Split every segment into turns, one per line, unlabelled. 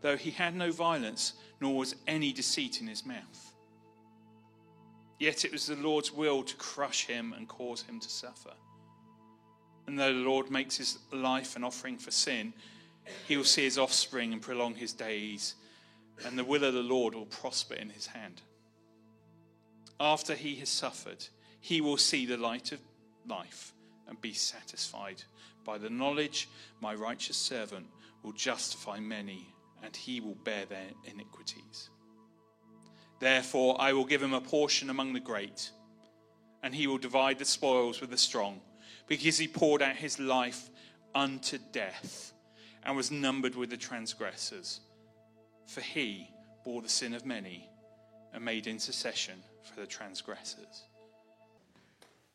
though he had no violence, nor was any deceit in his mouth. Yet it was the Lord's will to crush him and cause him to suffer. And though the Lord makes his life an offering for sin, he will see his offspring and prolong his days, and the will of the Lord will prosper in his hand. After he has suffered, he will see the light of life and be satisfied. By the knowledge, my righteous servant will justify many and he will bear their iniquities. Therefore, I will give him a portion among the great, and he will divide the spoils with the strong, because he poured out his life unto death and was numbered with the transgressors. For he bore the sin of many and made intercession for the transgressors.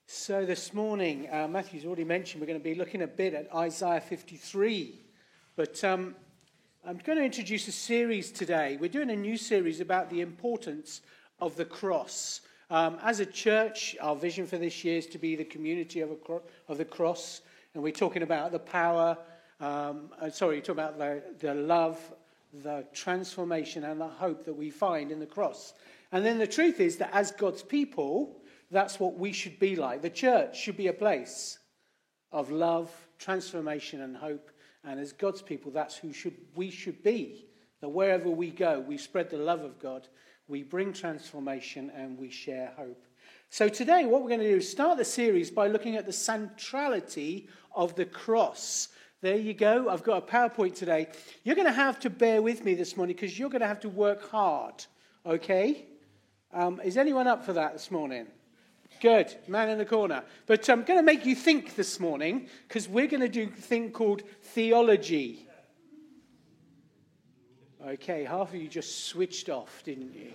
So, this morning, uh, Matthew's already mentioned we're going to be looking a bit at Isaiah 53. But um, I'm going to introduce a series today. We're doing a new series about the importance of the cross. Um, as a church, our vision for this year is to be the community of, cro- of the cross. And we're talking about the power, um, uh, sorry, talking about the, the love, the transformation, and the hope that we find in the cross. And then the truth is that as God's people, that's what we should be like. The church should be a place of love, transformation, and hope and as God's people, that's who should, we should be. That wherever we go, we spread the love of God, we bring transformation, and we share hope. So today, what we're going to do is start the series by looking at the centrality of the cross. There you go. I've got a PowerPoint today. You're going to have to bear with me this morning because you're going to have to work hard. Okay? Um, is anyone up for that this morning? Good, man in the corner. But um, I'm going to make you think this morning because we're going to do a thing called theology. Okay, half of you just switched off, didn't you?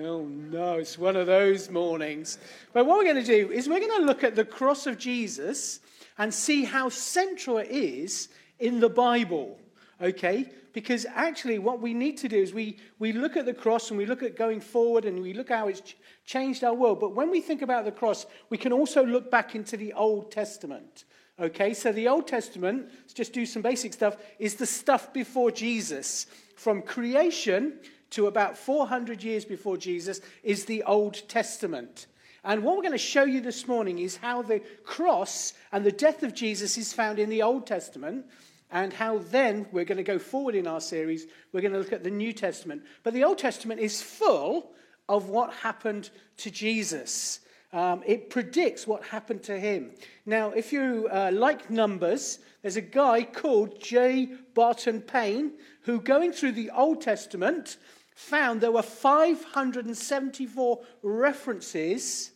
Oh no, it's one of those mornings. But what we're going to do is we're going to look at the cross of Jesus and see how central it is in the Bible. Okay? Because actually, what we need to do is we, we look at the cross and we look at going forward and we look how it's changed our world. But when we think about the cross, we can also look back into the Old Testament. Okay, so the Old Testament, let's just do some basic stuff, is the stuff before Jesus. From creation to about 400 years before Jesus is the Old Testament. And what we're going to show you this morning is how the cross and the death of Jesus is found in the Old Testament, and how then we're going to go forward in our series. We're going to look at the New Testament. But the Old Testament is full of what happened to Jesus. Um, it predicts what happened to him. Now, if you uh, like numbers, there's a guy called J. Barton Payne who, going through the Old Testament, found there were 574 references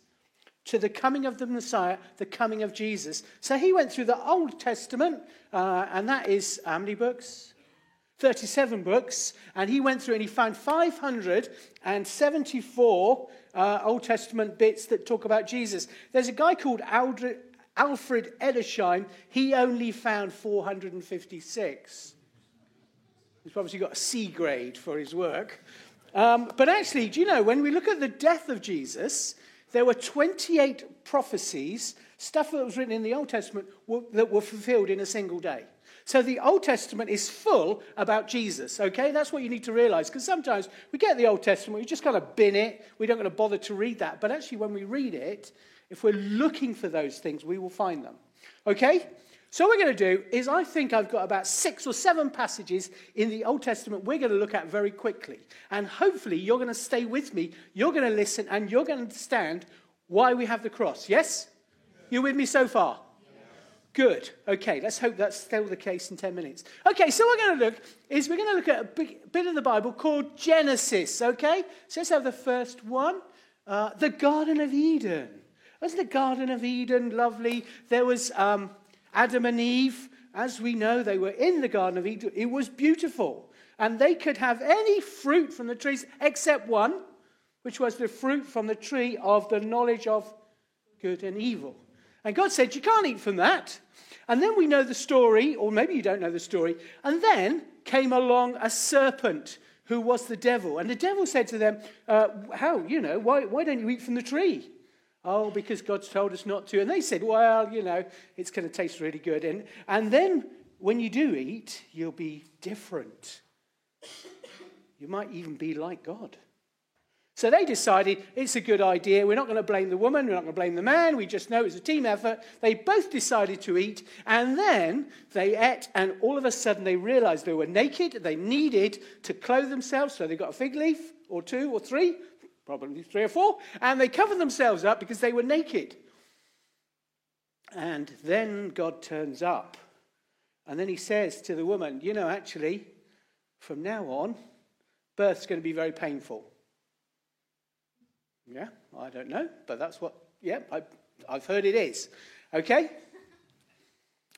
to the coming of the Messiah, the coming of Jesus. So he went through the Old Testament, uh, and that is how many books? 37 books, and he went through and he found 574 uh, Old Testament bits that talk about Jesus. There's a guy called Alfred Edersheim. He only found 456. He's obviously got a C grade for his work. Um, but actually, do you know, when we look at the death of Jesus, there were 28 prophecies, stuff that was written in the Old Testament, that were fulfilled in a single day. So the Old Testament is full about Jesus, okay? That's what you need to realize because sometimes we get the Old Testament, we just kind of bin it, we don't going to bother to read that. But actually, when we read it, if we're looking for those things, we will find them, okay? So, what we're going to do is, I think I've got about six or seven passages in the Old Testament we're going to look at very quickly. And hopefully, you're going to stay with me, you're going to listen, and you're going to understand why we have the cross. Yes? You with me so far? Good. Okay, let's hope that's still the case in 10 minutes. Okay, so we're going to look is we're going to look at a big, bit of the Bible called Genesis, okay? So let's have the first one. Uh, the Garden of Eden. Wasn't the Garden of Eden lovely? There was um, Adam and Eve. As we know, they were in the Garden of Eden. It was beautiful. And they could have any fruit from the trees except one, which was the fruit from the tree of the knowledge of good and evil. And God said, You can't eat from that. And then we know the story, or maybe you don't know the story. And then came along a serpent who was the devil. And the devil said to them, uh, How, you know, why, why don't you eat from the tree? Oh, because God's told us not to. And they said, Well, you know, it's going to taste really good. And, and then when you do eat, you'll be different. You might even be like God. So they decided it's a good idea. We're not going to blame the woman, we're not going to blame the man. We just know it's a team effort. They both decided to eat, and then they ate, and all of a sudden they realized they were naked. They needed to clothe themselves, so they got a fig leaf or two or three, probably three or four, and they covered themselves up because they were naked. And then God turns up, and then he says to the woman, You know, actually, from now on, birth's going to be very painful. Yeah, I don't know, but that's what, yeah, I, I've heard it is. Okay?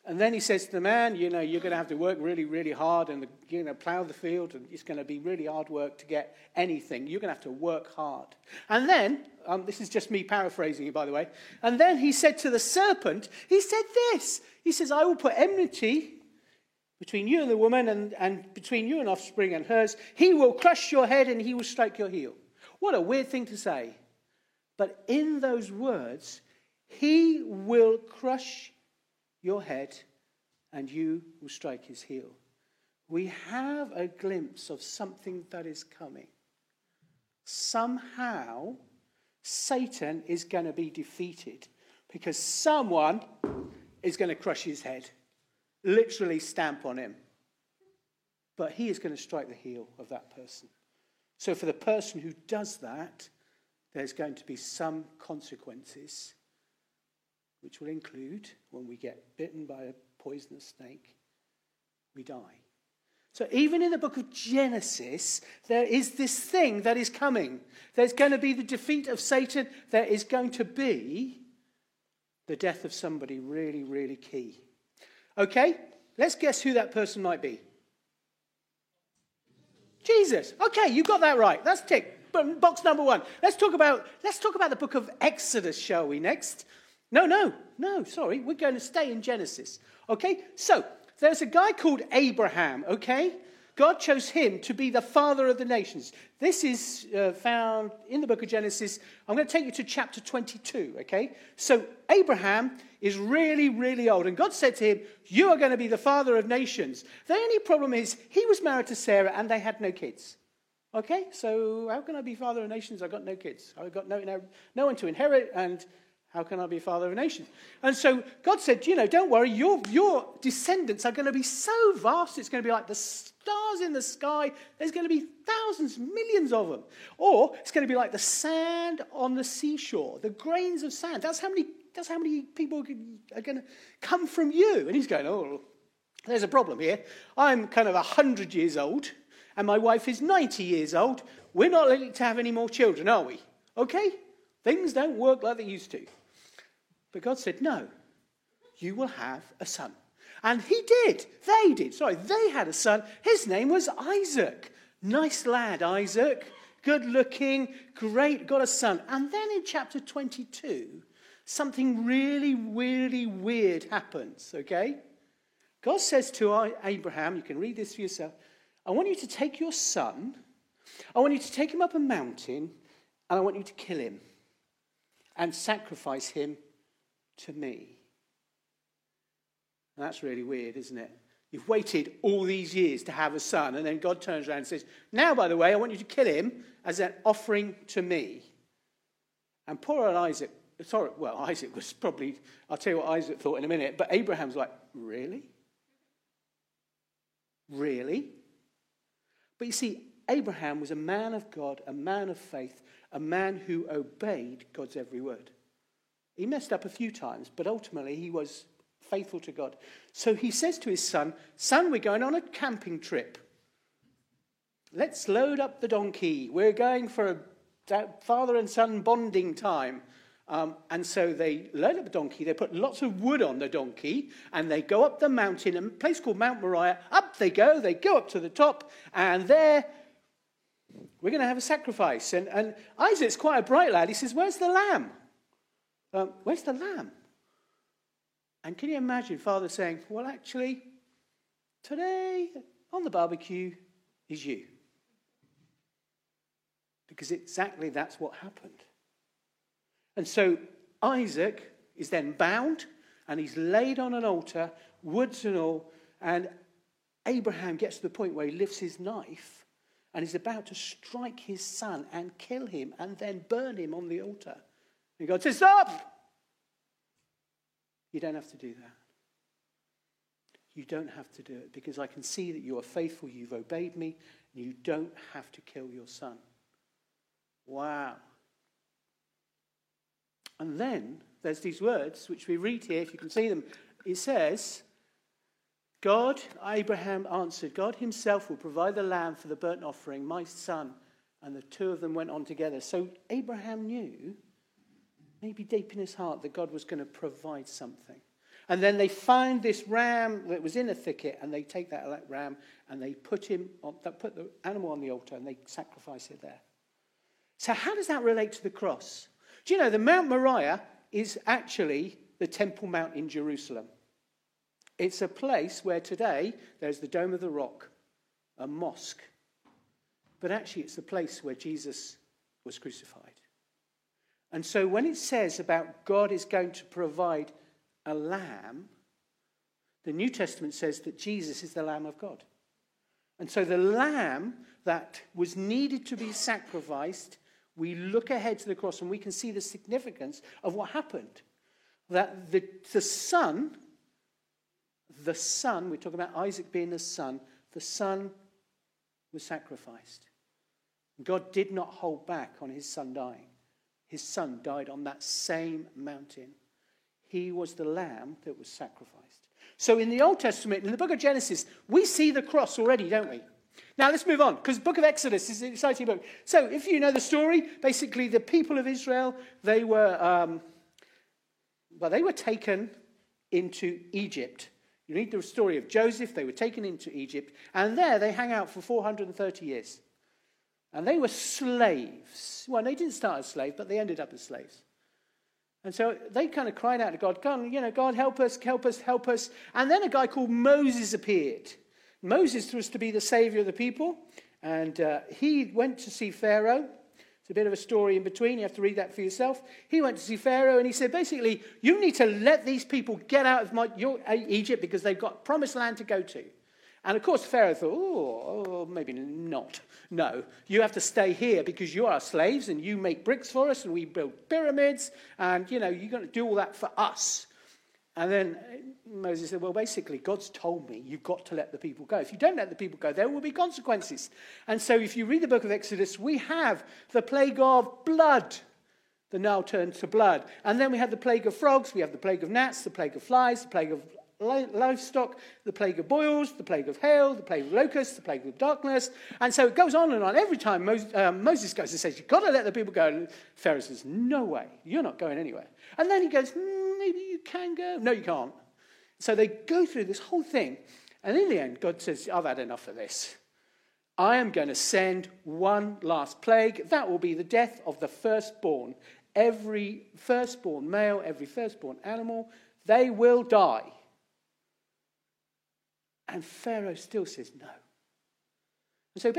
And then he says to the man, you know, you're going to have to work really, really hard and going to plow the field and it's going to be really hard work to get anything. You're going to have to work hard. And then, um, this is just me paraphrasing you, by the way. And then he said to the serpent, he said this. He says, I will put enmity between you and the woman and, and between you and offspring and hers. He will crush your head and he will strike your heel. What a weird thing to say. But in those words, he will crush your head and you will strike his heel. We have a glimpse of something that is coming. Somehow, Satan is going to be defeated because someone is going to crush his head, literally stamp on him. But he is going to strike the heel of that person. So, for the person who does that, there's going to be some consequences, which will include when we get bitten by a poisonous snake, we die. So, even in the book of Genesis, there is this thing that is coming. There's going to be the defeat of Satan. There is going to be the death of somebody really, really key. Okay, let's guess who that person might be. Jesus. Okay, you got that right. That's tick. Box number one. Let's talk about let's talk about the book of Exodus, shall we? Next. No, no, no. Sorry, we're going to stay in Genesis. Okay. So there's a guy called Abraham. Okay. God chose him to be the father of the nations. This is uh, found in the book of Genesis. I'm going to take you to chapter 22, okay? So Abraham is really, really old, and God said to him, You are going to be the father of nations. The only problem is he was married to Sarah and they had no kids. Okay, so how can I be father of nations? I've got no kids. I've got no, no, no one to inherit, and how can I be father of nations? And so God said, you know, don't worry, your, your descendants are going to be so vast, it's going to be like the stars in the sky. There's going to be thousands, millions of them. Or it's going to be like the sand on the seashore, the grains of sand. That's how many, that's how many people are going to come from you. And he's going, oh, there's a problem here. I'm kind of 100 years old, and my wife is 90 years old. We're not likely to have any more children, are we? Okay? Things don't work like they used to. But God said, No, you will have a son. And he did. They did. Sorry, they had a son. His name was Isaac. Nice lad, Isaac. Good looking, great, got a son. And then in chapter 22, something really, really weird happens, okay? God says to Abraham, you can read this for yourself, I want you to take your son, I want you to take him up a mountain, and I want you to kill him and sacrifice him to me. And that's really weird, isn't it? You've waited all these years to have a son, and then God turns around and says, Now, by the way, I want you to kill him as an offering to me. And poor old Isaac, sorry, well, Isaac was probably, I'll tell you what Isaac thought in a minute, but Abraham's like, Really? Really? But you see, Abraham was a man of God, a man of faith, a man who obeyed God's every word. He messed up a few times, but ultimately he was faithful to God. So he says to his son, Son, we're going on a camping trip. Let's load up the donkey. We're going for a father and son bonding time. Um, and so they load up the donkey, they put lots of wood on the donkey, and they go up the mountain, a place called Mount Moriah. Up they go, they go up to the top, and there we're going to have a sacrifice. And, and Isaac's quite a bright lad. He says, Where's the lamb? Um, where's the lamb? And can you imagine father saying, Well, actually, today on the barbecue is you? Because exactly that's what happened. And so Isaac is then bound and he's laid on an altar, woods and all, and Abraham gets to the point where he lifts his knife and is about to strike his son and kill him and then burn him on the altar. And God says, Stop! You don't have to do that. You don't have to do it because I can see that you are faithful, you've obeyed me, and you don't have to kill your son. Wow. And then there's these words which we read here, if you can see them. It says, God, Abraham answered, God himself will provide the lamb for the burnt offering, my son. And the two of them went on together. So Abraham knew maybe deep in his heart that God was going to provide something. And then they find this ram that was in a thicket, and they take that ram and they put him on, put the animal on the altar and they sacrifice it there. So how does that relate to the cross? Do you know the Mount Moriah is actually the Temple Mount in Jerusalem? It's a place where today there's the Dome of the Rock, a mosque. But actually, it's the place where Jesus was crucified. And so when it says about God is going to provide a lamb, the New Testament says that Jesus is the Lamb of God. And so the lamb that was needed to be sacrificed, we look ahead to the cross and we can see the significance of what happened. That the, the son, the son, we're talking about Isaac being the son, the son was sacrificed. God did not hold back on his son dying. His son died on that same mountain. He was the lamb that was sacrificed. So in the Old Testament, in the book of Genesis, we see the cross already, don't we? Now let's move on, because book of Exodus is an exciting book. So if you know the story, basically the people of Israel, they were, um, well, they were taken into Egypt. You read the story of Joseph, they were taken into Egypt, and there they hang out for 430 years. And they were slaves. Well, they didn't start as slaves, but they ended up as slaves. And so they kind of cried out to God, God, you know, God, help us, help us, help us. And then a guy called Moses appeared. Moses was to be the savior of the people. And uh, he went to see Pharaoh. It's a bit of a story in between. You have to read that for yourself. He went to see Pharaoh and he said, basically, you need to let these people get out of my, your, uh, Egypt because they've got promised land to go to. And of course, Pharaoh thought, oh, maybe not. No, you have to stay here because you are slaves and you make bricks for us and we build pyramids and, you know, you're going to do all that for us. And then Moses said, Well, basically, God's told me you've got to let the people go. If you don't let the people go, there will be consequences. And so, if you read the book of Exodus, we have the plague of blood. The Nile turned to blood. And then we have the plague of frogs, we have the plague of gnats, the plague of flies, the plague of livestock, the plague of boils, the plague of hail, the plague of locusts, the plague of darkness. And so it goes on and on. Every time Moses, um, Moses goes and says, You've got to let the people go. And Pharaoh says, No way, you're not going anywhere. And then he goes, mm, maybe you can go. No, you can't. So they go through this whole thing. And in the end, God says, I've had enough of this. I am going to send one last plague. That will be the death of the firstborn. Every firstborn male, every firstborn animal, they will die. And Pharaoh still says no. And so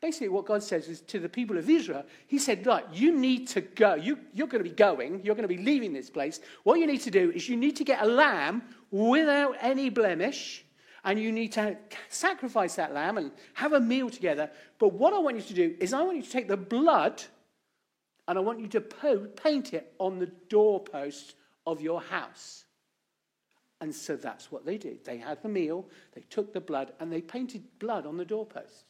basically, what God says is to the people of Israel, He said, Right, you need to go. You, you're going to be going. You're going to be leaving this place. What you need to do is you need to get a lamb without any blemish, and you need to sacrifice that lamb and have a meal together. But what I want you to do is, I want you to take the blood and I want you to paint it on the doorpost of your house. And so that's what they did. They had the meal, they took the blood, and they painted blood on the doorpost.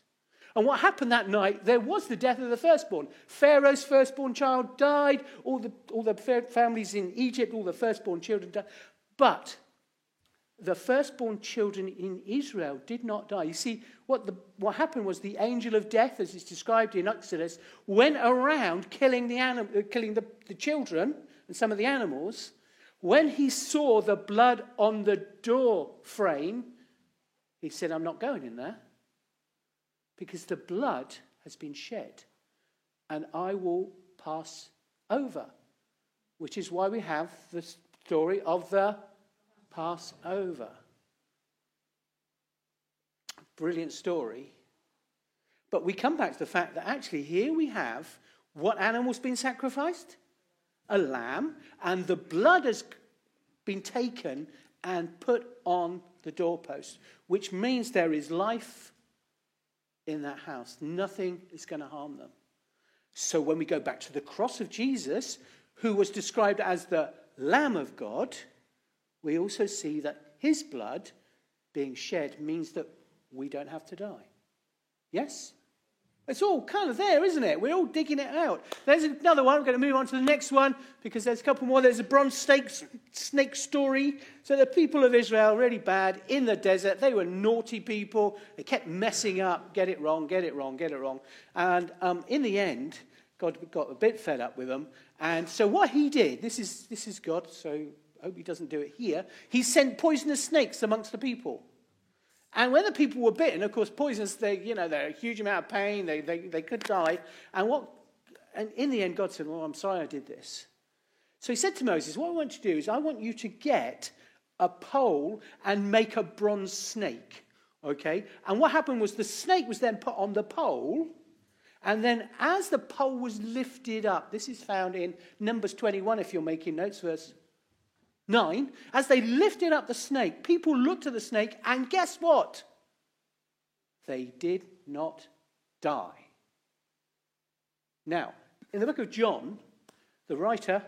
And what happened that night, there was the death of the firstborn. Pharaoh's firstborn child died, all the, all the families in Egypt, all the firstborn children died. But the firstborn children in Israel did not die. You see, what, the, what happened was the angel of death, as it's described in Exodus, went around killing, the, anim, uh, killing the, the children and some of the animals. When he saw the blood on the door frame, he said, I'm not going in there because the blood has been shed and I will pass over. Which is why we have the story of the Passover. Brilliant story. But we come back to the fact that actually here we have what animal's been sacrificed? A lamb, and the blood has been taken and put on the doorpost, which means there is life in that house. Nothing is going to harm them. So when we go back to the cross of Jesus, who was described as the Lamb of God, we also see that his blood being shed means that we don't have to die. Yes? It's all kind of there, isn't it? We're all digging it out. There's another one. I'm going to move on to the next one because there's a couple more. There's a bronze snake, snake story. So the people of Israel, really bad, in the desert. They were naughty people. They kept messing up. Get it wrong, get it wrong, get it wrong. And um, in the end, God got a bit fed up with them. And so what he did, this is, this is God, so I hope he doesn't do it here. He sent poisonous snakes amongst the people. And when the people were bitten, of course, poisons, they, you know, they're a huge amount of pain, they, they, they could die. And, what, and in the end, God said, Well, I'm sorry I did this. So he said to Moses, What I want you to do is I want you to get a pole and make a bronze snake. Okay? And what happened was the snake was then put on the pole. And then as the pole was lifted up, this is found in Numbers 21, if you're making notes, verse 9, as they lifted up the snake, people looked at the snake, and guess what? They did not die. Now, in the book of John, the writer,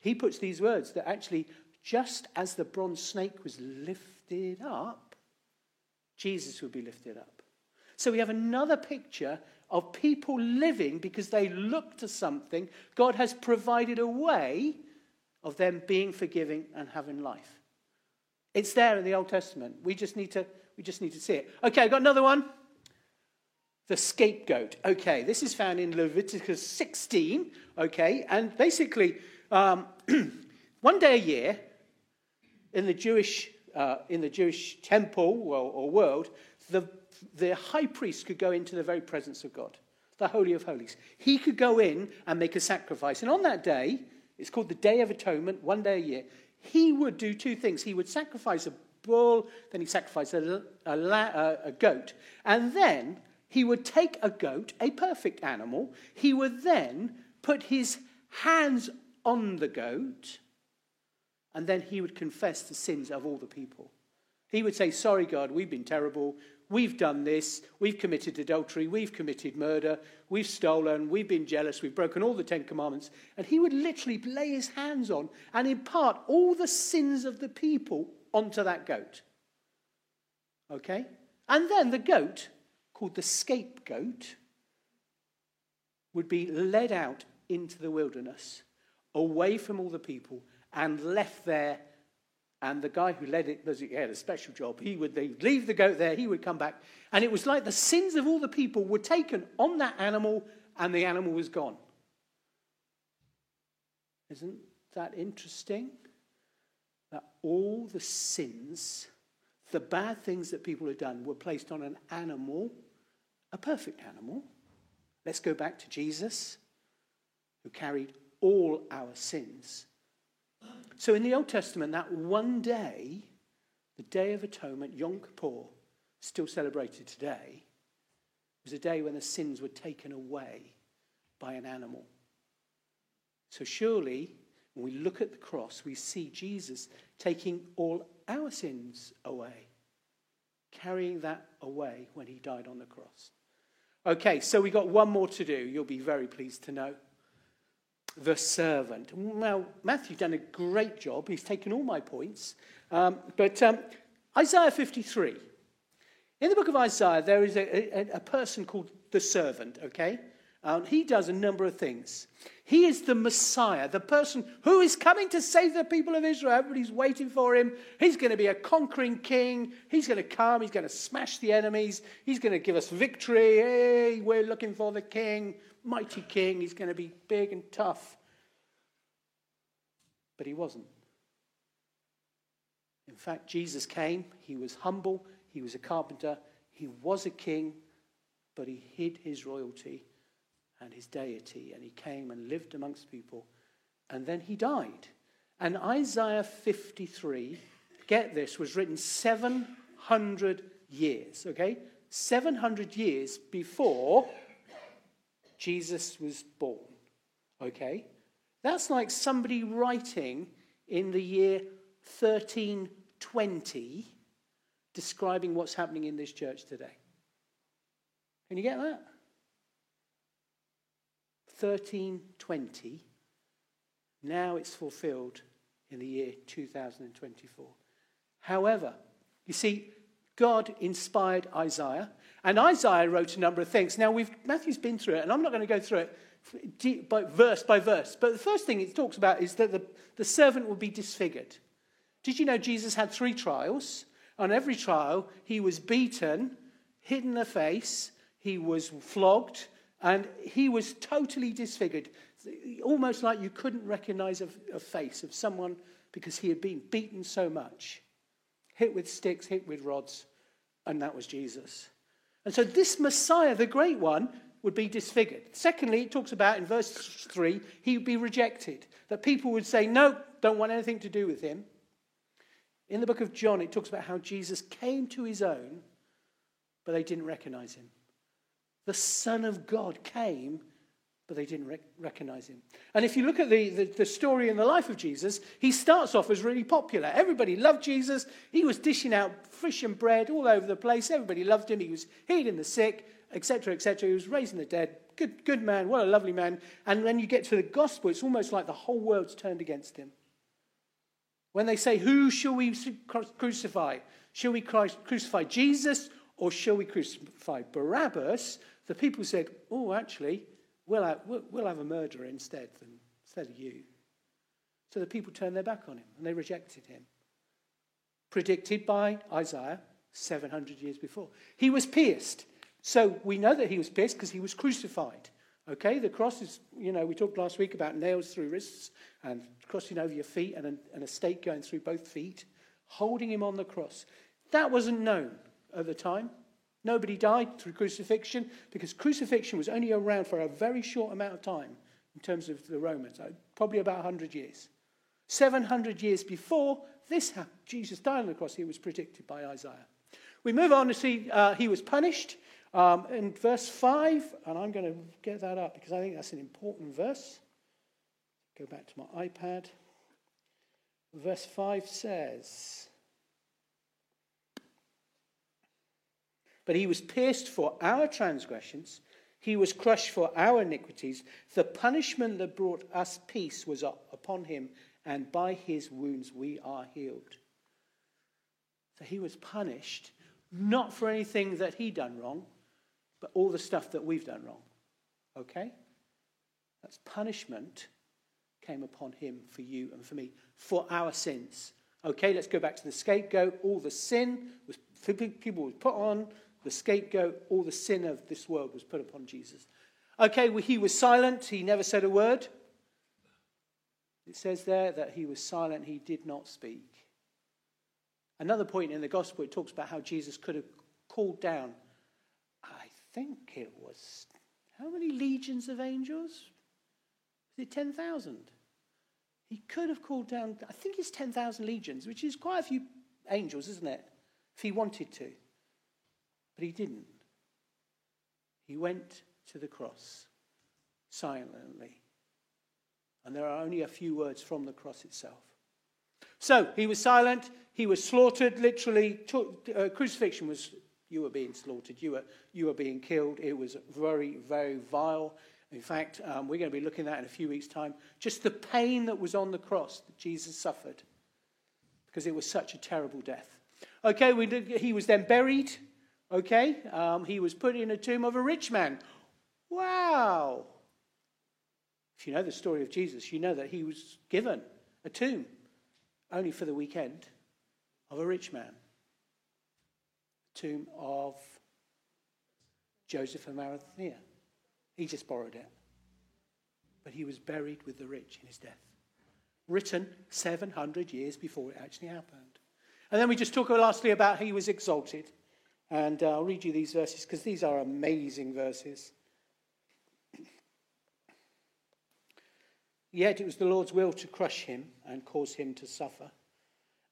he puts these words that actually, just as the bronze snake was lifted up, Jesus would be lifted up. So we have another picture of people living because they look to something. God has provided a way of them being forgiving and having life. It's there in the Old Testament. We just need to, we just need to see it. Okay, I've got another one. The scapegoat. Okay, this is found in Leviticus 16. Okay, and basically, um, one day a year in the Jewish, uh, in the Jewish temple or, or world, the, the high priest could go into the very presence of God, the Holy of Holies. He could go in and make a sacrifice. And on that day, it's called the Day of Atonement, one day a year. He would do two things. He would sacrifice a bull, then he'd sacrifice a, a, a goat, and then he would take a goat, a perfect animal. He would then put his hands on the goat, and then he would confess the sins of all the people. He would say, Sorry, God, we've been terrible. We've done this. We've committed adultery. We've committed murder. We've stolen. We've been jealous. We've broken all the Ten Commandments. And he would literally lay his hands on and impart all the sins of the people onto that goat. Okay? And then the goat, called the scapegoat, would be led out into the wilderness, away from all the people, and left there and the guy who led it, he had a special job. He would leave the goat there, he would come back. And it was like the sins of all the people were taken on that animal, and the animal was gone. Isn't that interesting? that all the sins, the bad things that people had done, were placed on an animal, a perfect animal. Let's go back to Jesus, who carried all our sins. So in the Old Testament, that one day, the Day of Atonement, Yom Kippur, still celebrated today, was a day when the sins were taken away by an animal. So surely, when we look at the cross, we see Jesus taking all our sins away, carrying that away when he died on the cross. Okay, so we got one more to do. You'll be very pleased to know. The servant. Now, Matthew's done a great job. He's taken all my points. Um, but um, Isaiah 53. In the book of Isaiah, there is a, a, a person called the servant, okay? Um, he does a number of things. He is the Messiah, the person who is coming to save the people of Israel. Everybody's waiting for him. He's going to be a conquering king. He's going to come. He's going to smash the enemies. He's going to give us victory. Hey, we're looking for the king, mighty king. He's going to be big and tough. But he wasn't. In fact, Jesus came. He was humble. He was a carpenter. He was a king, but he hid his royalty and his deity, and he came and lived amongst people, and then he died. And Isaiah 53, get this, was written 700 years, okay? 700 years before Jesus was born, okay? That's like somebody writing in the year 1320 describing what's happening in this church today. Can you get that? 1320. Now it's fulfilled in the year 2024. However, you see, God inspired Isaiah, and Isaiah wrote a number of things. Now, we've, Matthew's been through it, and I'm not going to go through it by, verse by verse. But the first thing it talks about is that the, the servant will be disfigured. Did you know Jesus had three trials? On every trial, he was beaten, hit in the face, he was flogged, and he was totally disfigured, almost like you couldn't recognize a, a face of someone because he had been beaten so much, hit with sticks, hit with rods, and that was Jesus. And so this Messiah, the great one, would be disfigured. Secondly, it talks about in verse 3, he would be rejected. That people would say, no, don't want anything to do with him. In the book of John, it talks about how Jesus came to his own, but they didn't recognize him. The Son of God came, but they didn't rec- recognize him. And if you look at the, the, the, story in the life of Jesus, he starts off as really popular. Everybody loved Jesus. He was dishing out fish and bread all over the place. Everybody loved him. He was healing the sick, etc., etc. He was raising the dead. Good, good man. What a lovely man. And when you get to the gospel, it's almost like the whole world's turned against him. When they say, Who shall we crucify? Shall we crucify Jesus or shall we crucify Barabbas? The people said, Oh, actually, we'll have, we'll have a murderer instead, than, instead of you. So the people turned their back on him and they rejected him. Predicted by Isaiah 700 years before. He was pierced. So we know that he was pierced because he was crucified. Okay, the cross is, you know, we talked last week about nails through wrists and crossing over your feet and a, and a stake going through both feet, holding him on the cross. That wasn't known at the time. Nobody died through crucifixion because crucifixion was only around for a very short amount of time in terms of the Romans, uh, probably about 100 years. 700 years before this Jesus died on the cross, he was predicted by Isaiah. We move on to see uh, he was punished. Um, in verse 5, and I'm going to get that up because I think that's an important verse. Go back to my iPad. Verse 5 says, But he was pierced for our transgressions, he was crushed for our iniquities. The punishment that brought us peace was upon him, and by his wounds we are healed. So he was punished not for anything that he done wrong, but all the stuff that we've done wrong. Okay? That's punishment came upon him for you and for me, for our sins. Okay, let's go back to the scapegoat. All the sin was people was put on the scapegoat, all the sin of this world was put upon Jesus. Okay, well, he was silent, he never said a word. It says there that he was silent, he did not speak. Another point in the gospel, it talks about how Jesus could have called down, I think it was, how many legions of angels? Was it 10,000? He could have called down, I think it's 10,000 legions, which is quite a few angels, isn't it? If he wanted to. But he didn't. He went to the cross silently. And there are only a few words from the cross itself. So he was silent. He was slaughtered, literally. Uh, crucifixion was you were being slaughtered. You were, you were being killed. It was very, very vile. In fact, um, we're going to be looking at in a few weeks' time. Just the pain that was on the cross that Jesus suffered because it was such a terrible death. Okay, we he was then buried. Okay, um, he was put in a tomb of a rich man. Wow. If you know the story of Jesus, you know that he was given a tomb only for the weekend of a rich man. Tomb of Joseph of Arimathea. He just borrowed it. But he was buried with the rich in his death. Written 700 years before it actually happened. And then we just talk lastly about he was exalted. And uh, I'll read you these verses because these are amazing verses. Yet it was the Lord's will to crush him and cause him to suffer.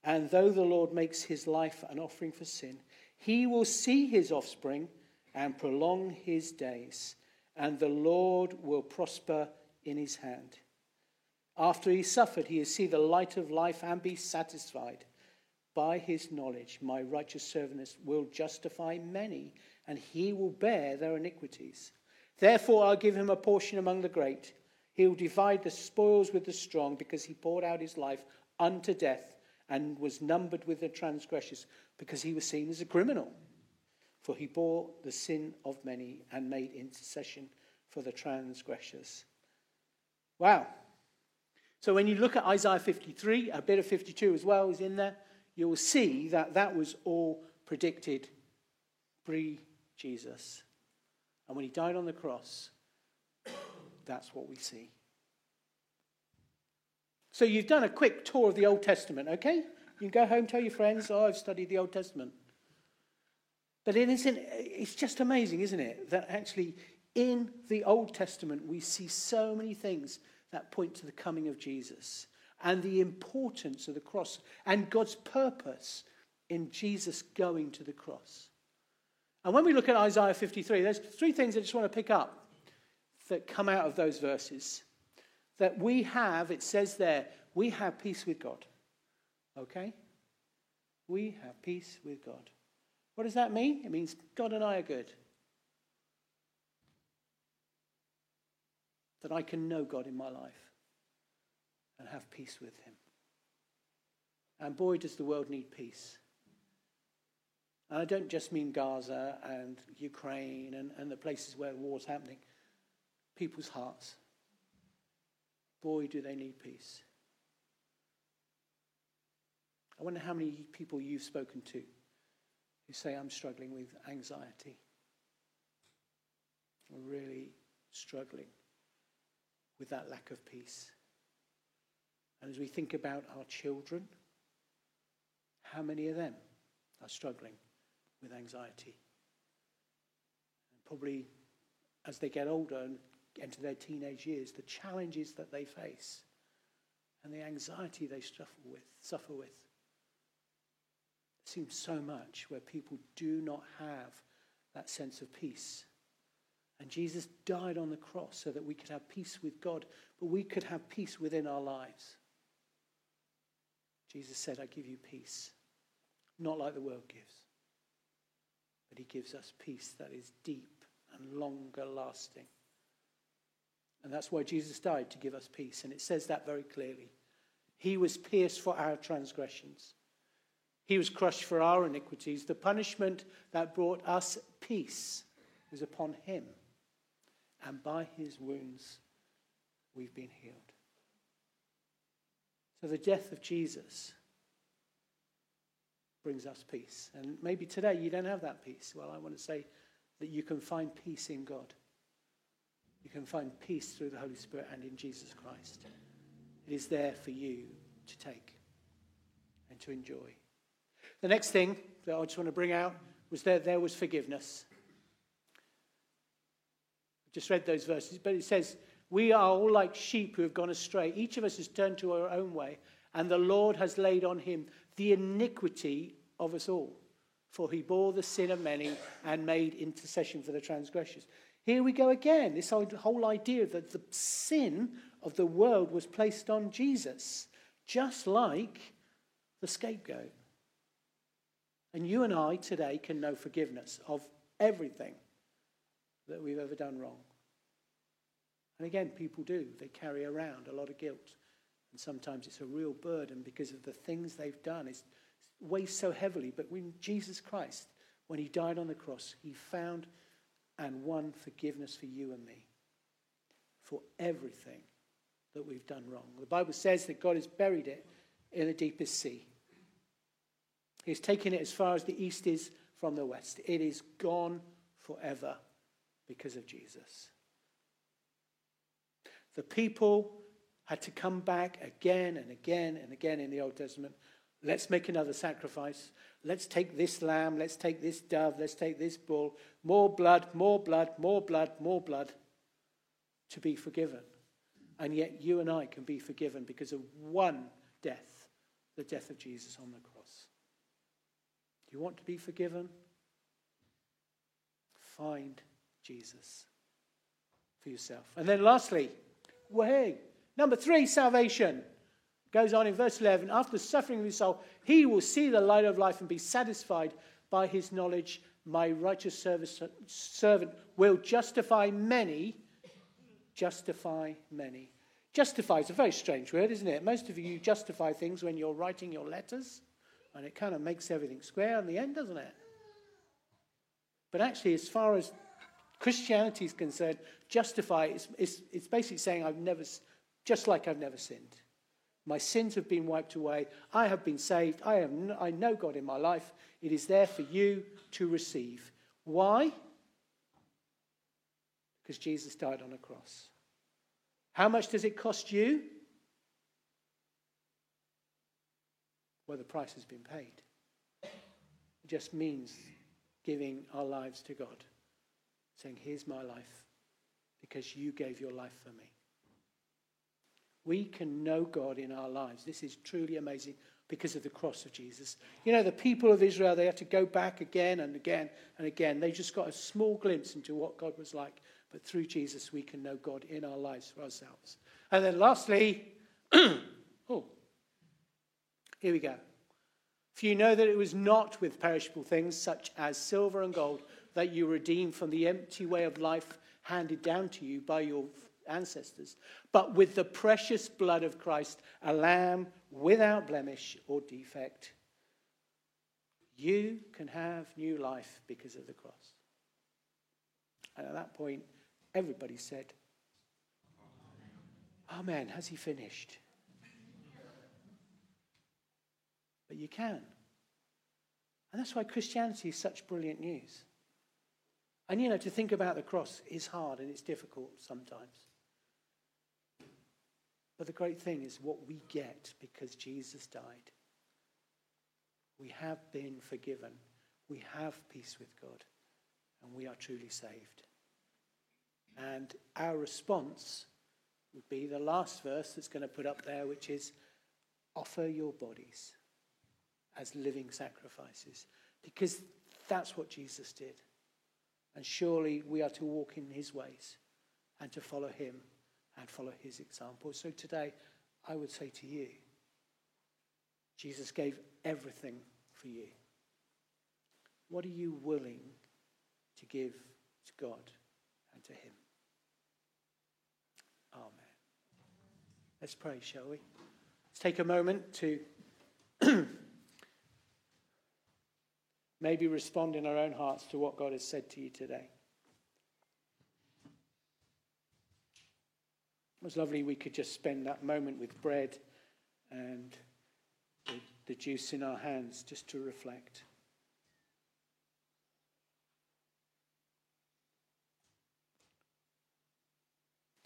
And though the Lord makes his life an offering for sin, he will see his offspring and prolong his days, and the Lord will prosper in his hand. After he suffered, he will see the light of life and be satisfied. By his knowledge, my righteous servant will justify many, and he will bear their iniquities. Therefore, I'll give him a portion among the great he will divide the spoils with the strong because he poured out his life unto death and was numbered with the transgressors because he was seen as a criminal. For he bore the sin of many and made intercession for the transgressors. Wow. So when you look at Isaiah 53, a bit of 52 as well is in there, you will see that that was all predicted pre Jesus. And when he died on the cross, that's what we see. So you've done a quick tour of the Old Testament, okay? You can go home, tell your friends, oh, I've studied the Old Testament. But it isn't, it's just amazing, isn't it? That actually in the Old Testament we see so many things that point to the coming of Jesus and the importance of the cross and God's purpose in Jesus going to the cross. And when we look at Isaiah 53, there's three things I just want to pick up that come out of those verses. That we have, it says there, we have peace with God. Okay? We have peace with God. What does that mean? It means God and I are good. That I can know God in my life and have peace with Him. And boy, does the world need peace. And I don't just mean Gaza and Ukraine and, and the places where war's happening people's hearts. Boy, do they need peace. I wonder how many people you've spoken to who say, I'm struggling with anxiety. I'm really struggling with that lack of peace. And as we think about our children, how many of them are struggling with anxiety? And probably as they get older and enter their teenage years, the challenges that they face and the anxiety they suffer with, suffer with. It seems so much where people do not have that sense of peace. And Jesus died on the cross so that we could have peace with God, but we could have peace within our lives. Jesus said, I give you peace, not like the world gives, but he gives us peace that is deep and longer lasting. And that's why Jesus died to give us peace. And it says that very clearly. He was pierced for our transgressions, He was crushed for our iniquities. The punishment that brought us peace was upon Him. And by His wounds, we've been healed. So the death of Jesus brings us peace. And maybe today you don't have that peace. Well, I want to say that you can find peace in God. You can find peace through the Holy Spirit and in Jesus Christ. It is there for you to take and to enjoy. The next thing that I just want to bring out was that there was forgiveness. I just read those verses, but it says, We are all like sheep who have gone astray. Each of us has turned to our own way, and the Lord has laid on him the iniquity of us all. For he bore the sin of many and made intercession for the transgressors. Here we go again. This whole idea that the sin of the world was placed on Jesus, just like the scapegoat. And you and I today can know forgiveness of everything that we've ever done wrong. And again, people do. They carry around a lot of guilt. And sometimes it's a real burden because of the things they've done. It weighs so heavily. But when Jesus Christ, when he died on the cross, he found and won forgiveness for you and me for everything that we've done wrong. The Bible says that God has buried it in the deepest sea. He's taken it as far as the east is from the west. It is gone forever because of Jesus. The people had to come back again and again and again in the Old Testament. Let's make another sacrifice. Let's take this lamb. Let's take this dove. Let's take this bull. More blood, more blood, more blood, more blood to be forgiven. And yet you and I can be forgiven because of one death, the death of Jesus on the cross. Do you want to be forgiven? Find Jesus for yourself. And then lastly, way. Number three, salvation. Goes on in verse 11 after suffering of his soul, he will see the light of life and be satisfied by his knowledge. My righteous service, servant will justify many. Justify many. Justify is a very strange word, isn't it? Most of you justify things when you're writing your letters, and it kind of makes everything square in the end, doesn't it? But actually, as far as Christianity is concerned, justify is it's, it's basically saying I've never, just like I've never sinned. My sins have been wiped away. I have been saved. I, have, I know God in my life. It is there for you to receive. Why? Because Jesus died on a cross. How much does it cost you? Well, the price has been paid. It just means giving our lives to God, saying, Here's my life because you gave your life for me. We can know God in our lives. This is truly amazing because of the cross of Jesus. You know, the people of Israel, they had to go back again and again and again. They just got a small glimpse into what God was like. But through Jesus, we can know God in our lives for ourselves. And then lastly, oh, here we go. For you know that it was not with perishable things such as silver and gold that you redeem from the empty way of life handed down to you by your ancestors, but with the precious blood of Christ, a lamb without blemish or defect. You can have new life because of the cross. And at that point, Everybody said, Amen. Has he finished? But you can. And that's why Christianity is such brilliant news. And you know, to think about the cross is hard and it's difficult sometimes. But the great thing is what we get because Jesus died. We have been forgiven, we have peace with God, and we are truly saved. And our response would be the last verse that's going to put up there, which is offer your bodies as living sacrifices. Because that's what Jesus did. And surely we are to walk in his ways and to follow him and follow his example. So today, I would say to you, Jesus gave everything for you. What are you willing to give to God and to him? Amen. Let's pray, shall we? Let's take a moment to maybe respond in our own hearts to what God has said to you today. It was lovely we could just spend that moment with bread and the, the juice in our hands just to reflect.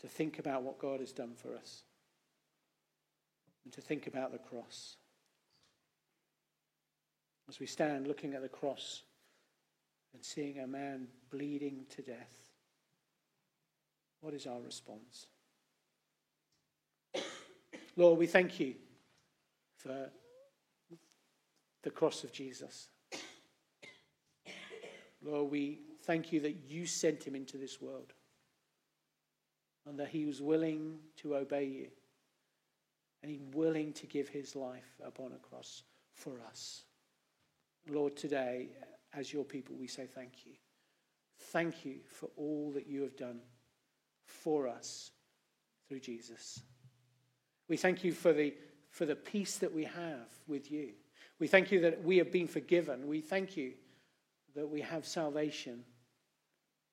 To think about what God has done for us and to think about the cross. As we stand looking at the cross and seeing a man bleeding to death, what is our response? Lord, we thank you for the cross of Jesus. Lord, we thank you that you sent him into this world and that he was willing to obey you and he willing to give his life upon a cross for us. Lord, today, as your people, we say thank you. Thank you for all that you have done for us through Jesus. We thank you for the, for the peace that we have with you. We thank you that we have been forgiven. We thank you that we have salvation,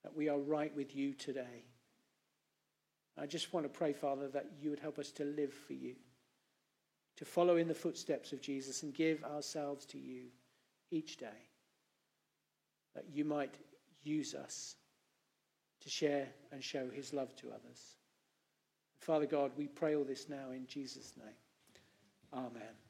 that we are right with you today. I just want to pray, Father, that you would help us to live for you, to follow in the footsteps of Jesus and give ourselves to you each day, that you might use us to share and show his love to others. Father God, we pray all this now in Jesus' name. Amen.